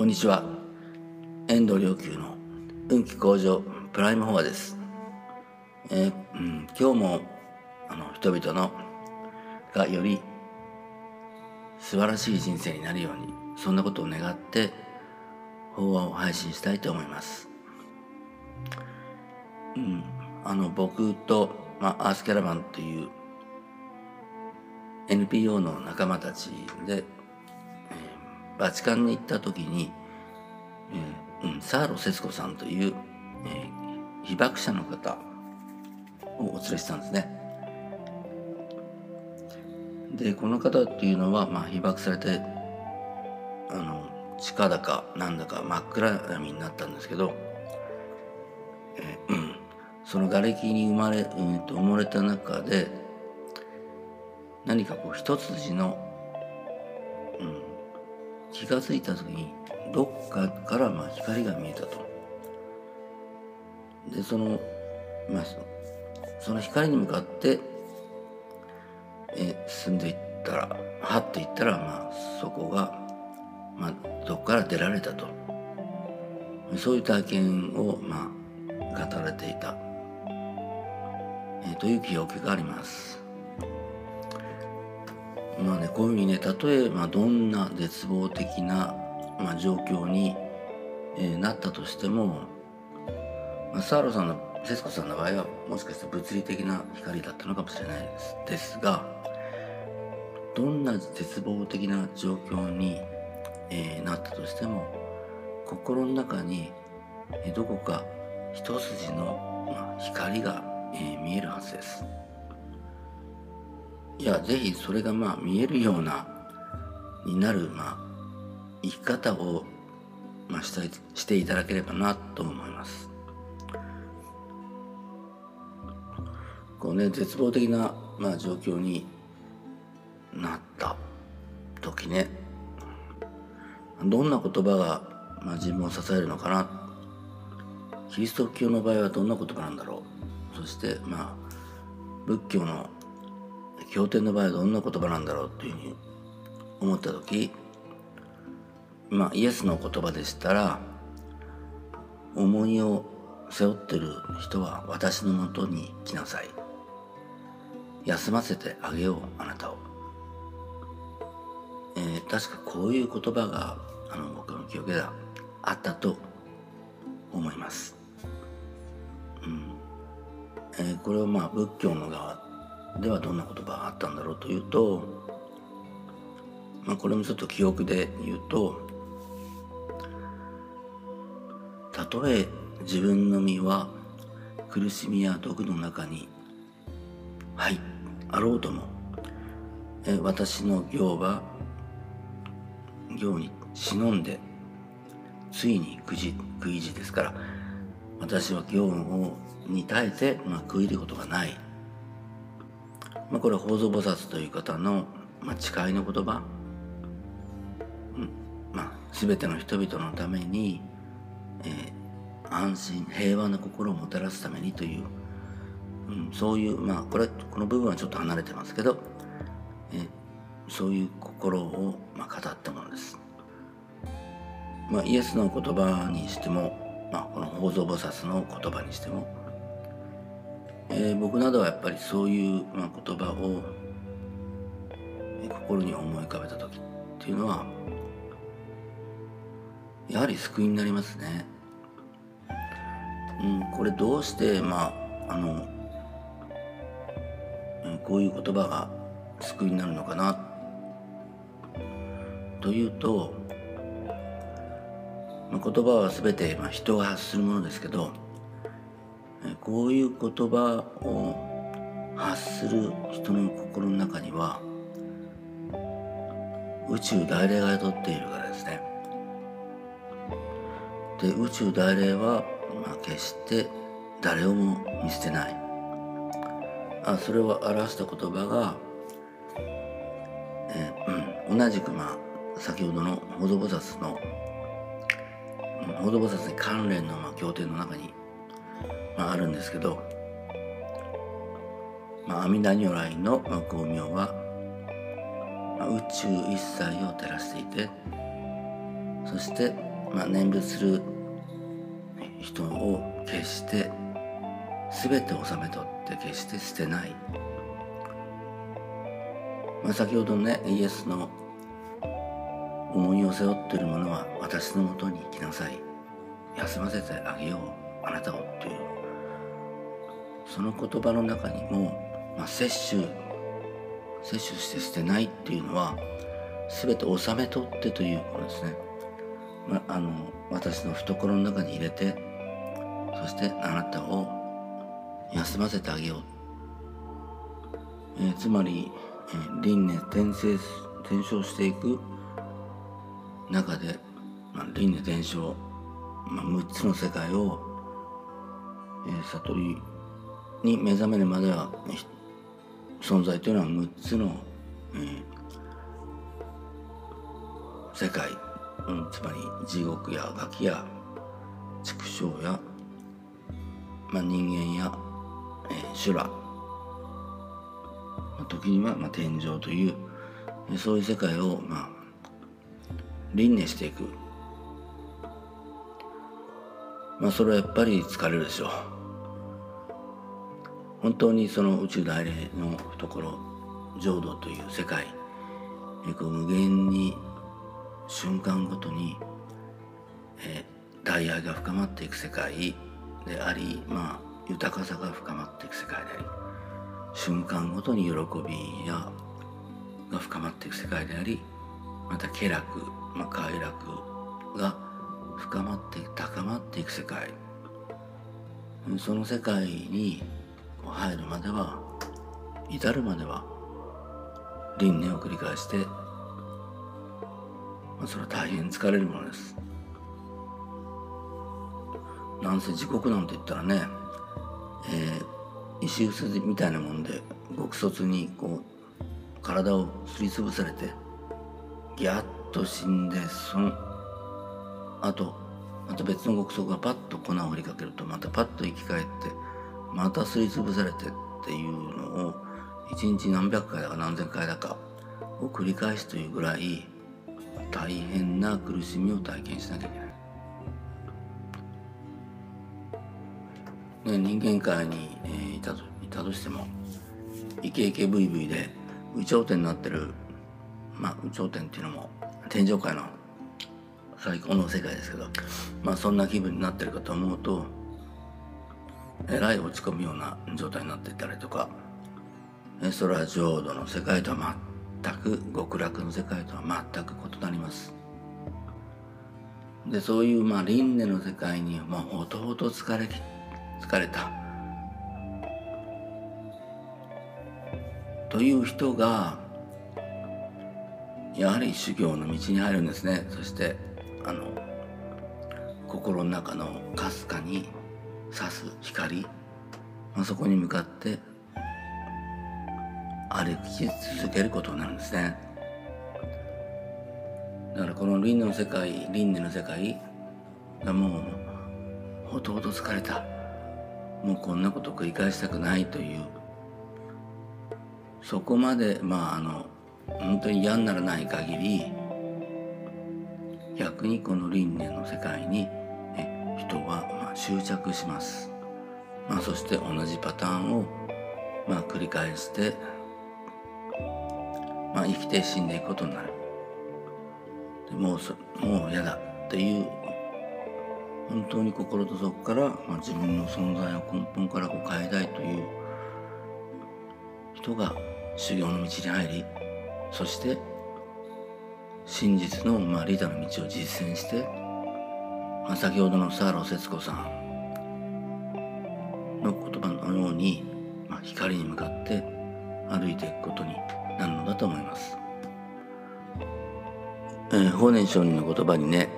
こんにちは。遠藤良久の運気向上プライムフォアです、えーうん、今日もあの人々のがより素晴らしい人生になるようにそんなことを願って法話を配信したいと思います、うん、あの僕と、まあ、アースキャラバンという NPO の仲間たちでバチカンに行った時に、えーうん、サーロ節子さんという、えー、被爆者の方をお連れしたんですね。でこの方っていうのは、まあ、被爆されてあの地下だかなんだか真っ暗闇になったんですけど、えー、うん、その瓦礫に生まれ、うん、と埋もれた中で何かこう一筋のうん気が付いた時にどっかからまあ光が見えたと。でそのまあその光に向かってえ進んでいったらはっていったらまあそこがまあどこから出られたとそういう体験をまあ語られていた、えという記憶があります。まあねこういうふうにねたとえ、まあ、どんな絶望的な、まあ、状況に、えー、なったとしても、まあ、サーロさんの節子さんの場合はもしかして物理的な光だったのかもしれないですですがどんな絶望的な状況に、えー、なったとしても心の中に、えー、どこか一筋の、まあ、光が、えー、見えるはずです。いやぜひそれがまあ見えるようなになるまあ生き方をまあしたしていただければなと思います。こうね絶望的なまあ状況になった時ねどんな言葉がまあ自分を支えるのかな。キリスト教の場合はどんな言葉なんだろう。そしてまあ仏教の経典の場合はどんな言葉なんだろう？っていうふうに思った時まあイエスの言葉でしたら重荷を背負ってる人は私のもとに来なさい。休ませてあげようあなたを、えー、確かこういう言葉があの僕の記憶ではあったと思います、うん。えー、これはまあ仏教の側ではどんな言葉があったんだろうというと、まあ、これもちょっと記憶で言うとたとえ自分の身は苦しみや毒の中にはいあろうともえ私の行は行に忍んでついにくじ食い地ですから私は行をに耐えて、まあ、食い入ることがない。まあ、これは法蔵菩薩という方の、まあ、誓いの言葉、うんまあ、全ての人々のために、えー、安心平和な心をもたらすためにという、うん、そういうまあこれこの部分はちょっと離れてますけど、えー、そういう心を、まあ、語ったものです。まあ、イエスの言葉にしても、まあ、この法蔵菩薩の言葉にしてもえー、僕などはやっぱりそういう、まあ、言葉を、心に思い浮かべた時っていうのはやはり救いになりますね。うん、これどうしてまああの、こういう言葉が救いになるのかなというと、まあ、言葉は全て、まあ、人が発するものですけどこういう言葉を発する人の心の中には宇宙大霊が宿っているからですね。で宇宙大霊は、まあ、決して誰をも見捨てない。あそれを表した言葉が、えー、うん、同じくまあ先ほどの法蔵菩薩の法蔵菩薩に関連のまあ経典の中にまあ、あるんですけど、まあ、阿弥陀如来の光明は、まあ、宇宙一切を照らしていてそしてまあ、念仏する人を決して全て収めとって決して捨てない、まあ、先ほどねイエスの重荷を背負っている者は私のもとに来なさい。休ませてあげようあなたをっていうその言葉の中にも、まあ、摂取摂取して捨てないっていうのは全て収め取ってということですね、まあ、あの私の懐の中に入れてそしてあなたを休ませてあげよう、えー、つまり、えー、輪廻転生転生していく中で、まあ、輪廻転生、まあ、6つの世界を、えー、悟りに目覚めるまでは存在というのは6つの、えー、世界、うん、つまり地獄やガキや畜生や、まあ、人間や、えー、修羅、まあ、時には、まあ、天井という、えー、そういう世界を、まあ、輪廻していく。まあそれはやっぱり疲れるでしょう。本当にその宇宙大霊のところ浄土という世界こう無限に瞬間ごとに、え、大愛が深まっていく世界でありまあ豊かさが深まっていく世界であり瞬間ごとに喜びやが深まっていく世界でありまた気楽、まあ、快楽が深まって高まっていく世界。その世界に入るまでは至るまでは輪廻を繰り返して、まあ、それは大変疲れるものです。なんせ地獄なんて言ったらね、えー、石臼みたいなもんで極卒にこう体をすりつぶされてギャッと死んでそのあとまた別の極速がパッと粉を振りかけるとまたパッと生き返ってまたすりつぶされてっていうのを一日何百回だか何千回だかを繰り返すというぐらい大変な苦しみを体験しなきゃいけない。ね、人間界に、いたといたとしてもイケイケブイブイで有頂天になってるまあ有頂天っていうのも天上界の最高の世界ですけどまあそんな気分になってるかと思うとえらい落ち込むような状態になっていたりとかそれは浄土の世界とは全く極楽の世界とは全く異なります。でそういうまあ輪廻の世界にまあほとほと疲れ疲れた。という人がやはり修行の道に入るんですね。そしてあの心の中のかすかに差す光、まあ、そこに向かって歩き続けることになるんですね。だからこの輪廻の世界輪廻の世界がもうほとほと疲れた。もうこんなこと繰り返したくないという。そこまでまああの本当に嫌にならない限り逆にこの輪廻の世界に人は執着します、まあ、そして同じパターンをまあ繰り返して、まあ、生きて死んでいくことになる。でもうそもう嫌だっていう本当に心と底から、まあ、自分の存在を根本からこう変えたいという人が修行の道に入りそして真実の、まあ、リーダーの道を実践して、先ほどのサーロ節子さんの言葉のように、まあ、光に向かって歩いていくことになるのだと思います。えー、法然上人の言葉にね、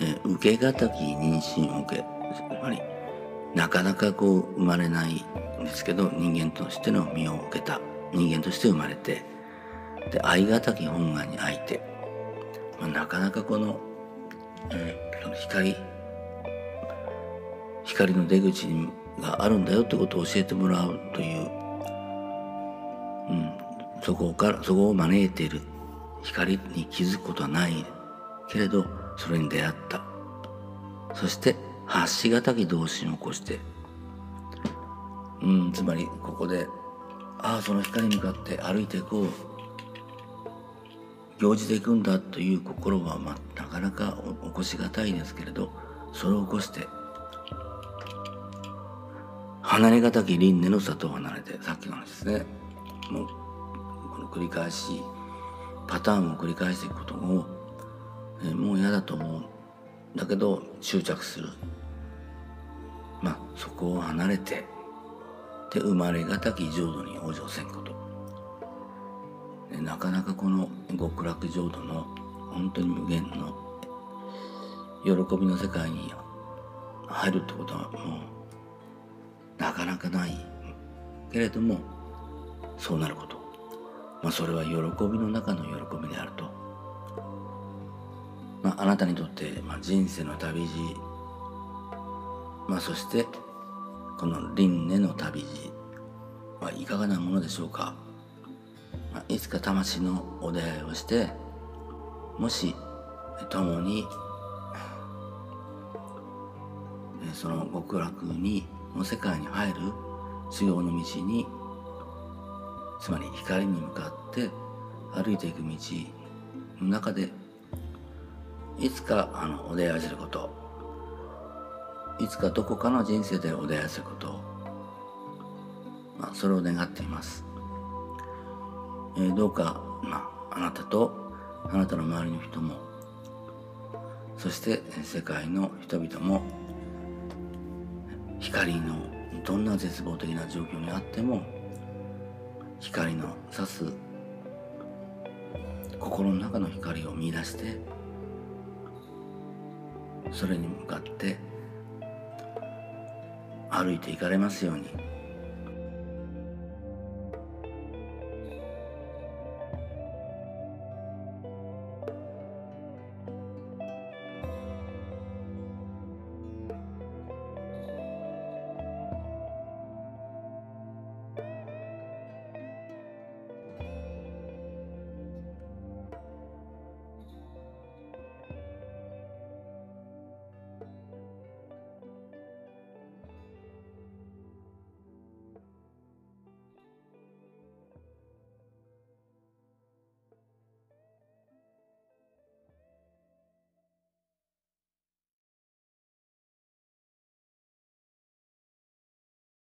えー、受けがたき妊娠を受けつまりなかなかこう生まれないんですけど人間としての身を受けた人間として生まれてで愛がたき本願に愛て、まあ、なかなかこの、えー、光光の出口があるんだよってことを教えてもらうという、うん、そこからそこを招いている。光に気づくことはないけれどそれに出会った。そして発しがたき同心を起こして。うんつまりここでああその光に向かって歩いていこう。行じていくんだという心は、まあ、なかなか起こしがたいですけれどそれを起こして離れがたき輪廻の里を離れてさっきの話ですね。もうこの繰り返しパターンを繰り返していくことを、えもう嫌だと思う。だけど執着する。まあそこを離れてで生まれがたき浄土に往生せんこと。なかなかこの極楽浄土の本当に無限の喜びの世界に入るってことはもうなかなかないけれどもそうなること、まあ、それは喜びの中の喜びであると、まあ、あなたにとって、まあ、人生の旅路、まあ、そしてこの輪廻の旅路。はいかがなものでしょうか。いつか魂のお出会いをしてもし共にその極楽にの世界に入る修行の道につまり光に向かって歩いていく道の中でいつかあのお出会いすることいつかどこかの人生でお出会いすることまあ、それを願っています。え、どうか、まあ、あなたとあなたの周りの人もそして世界の人々も光のどんな絶望的な状況にあっても光の差す心の中の光を見出してそれに向かって歩いていかれますように。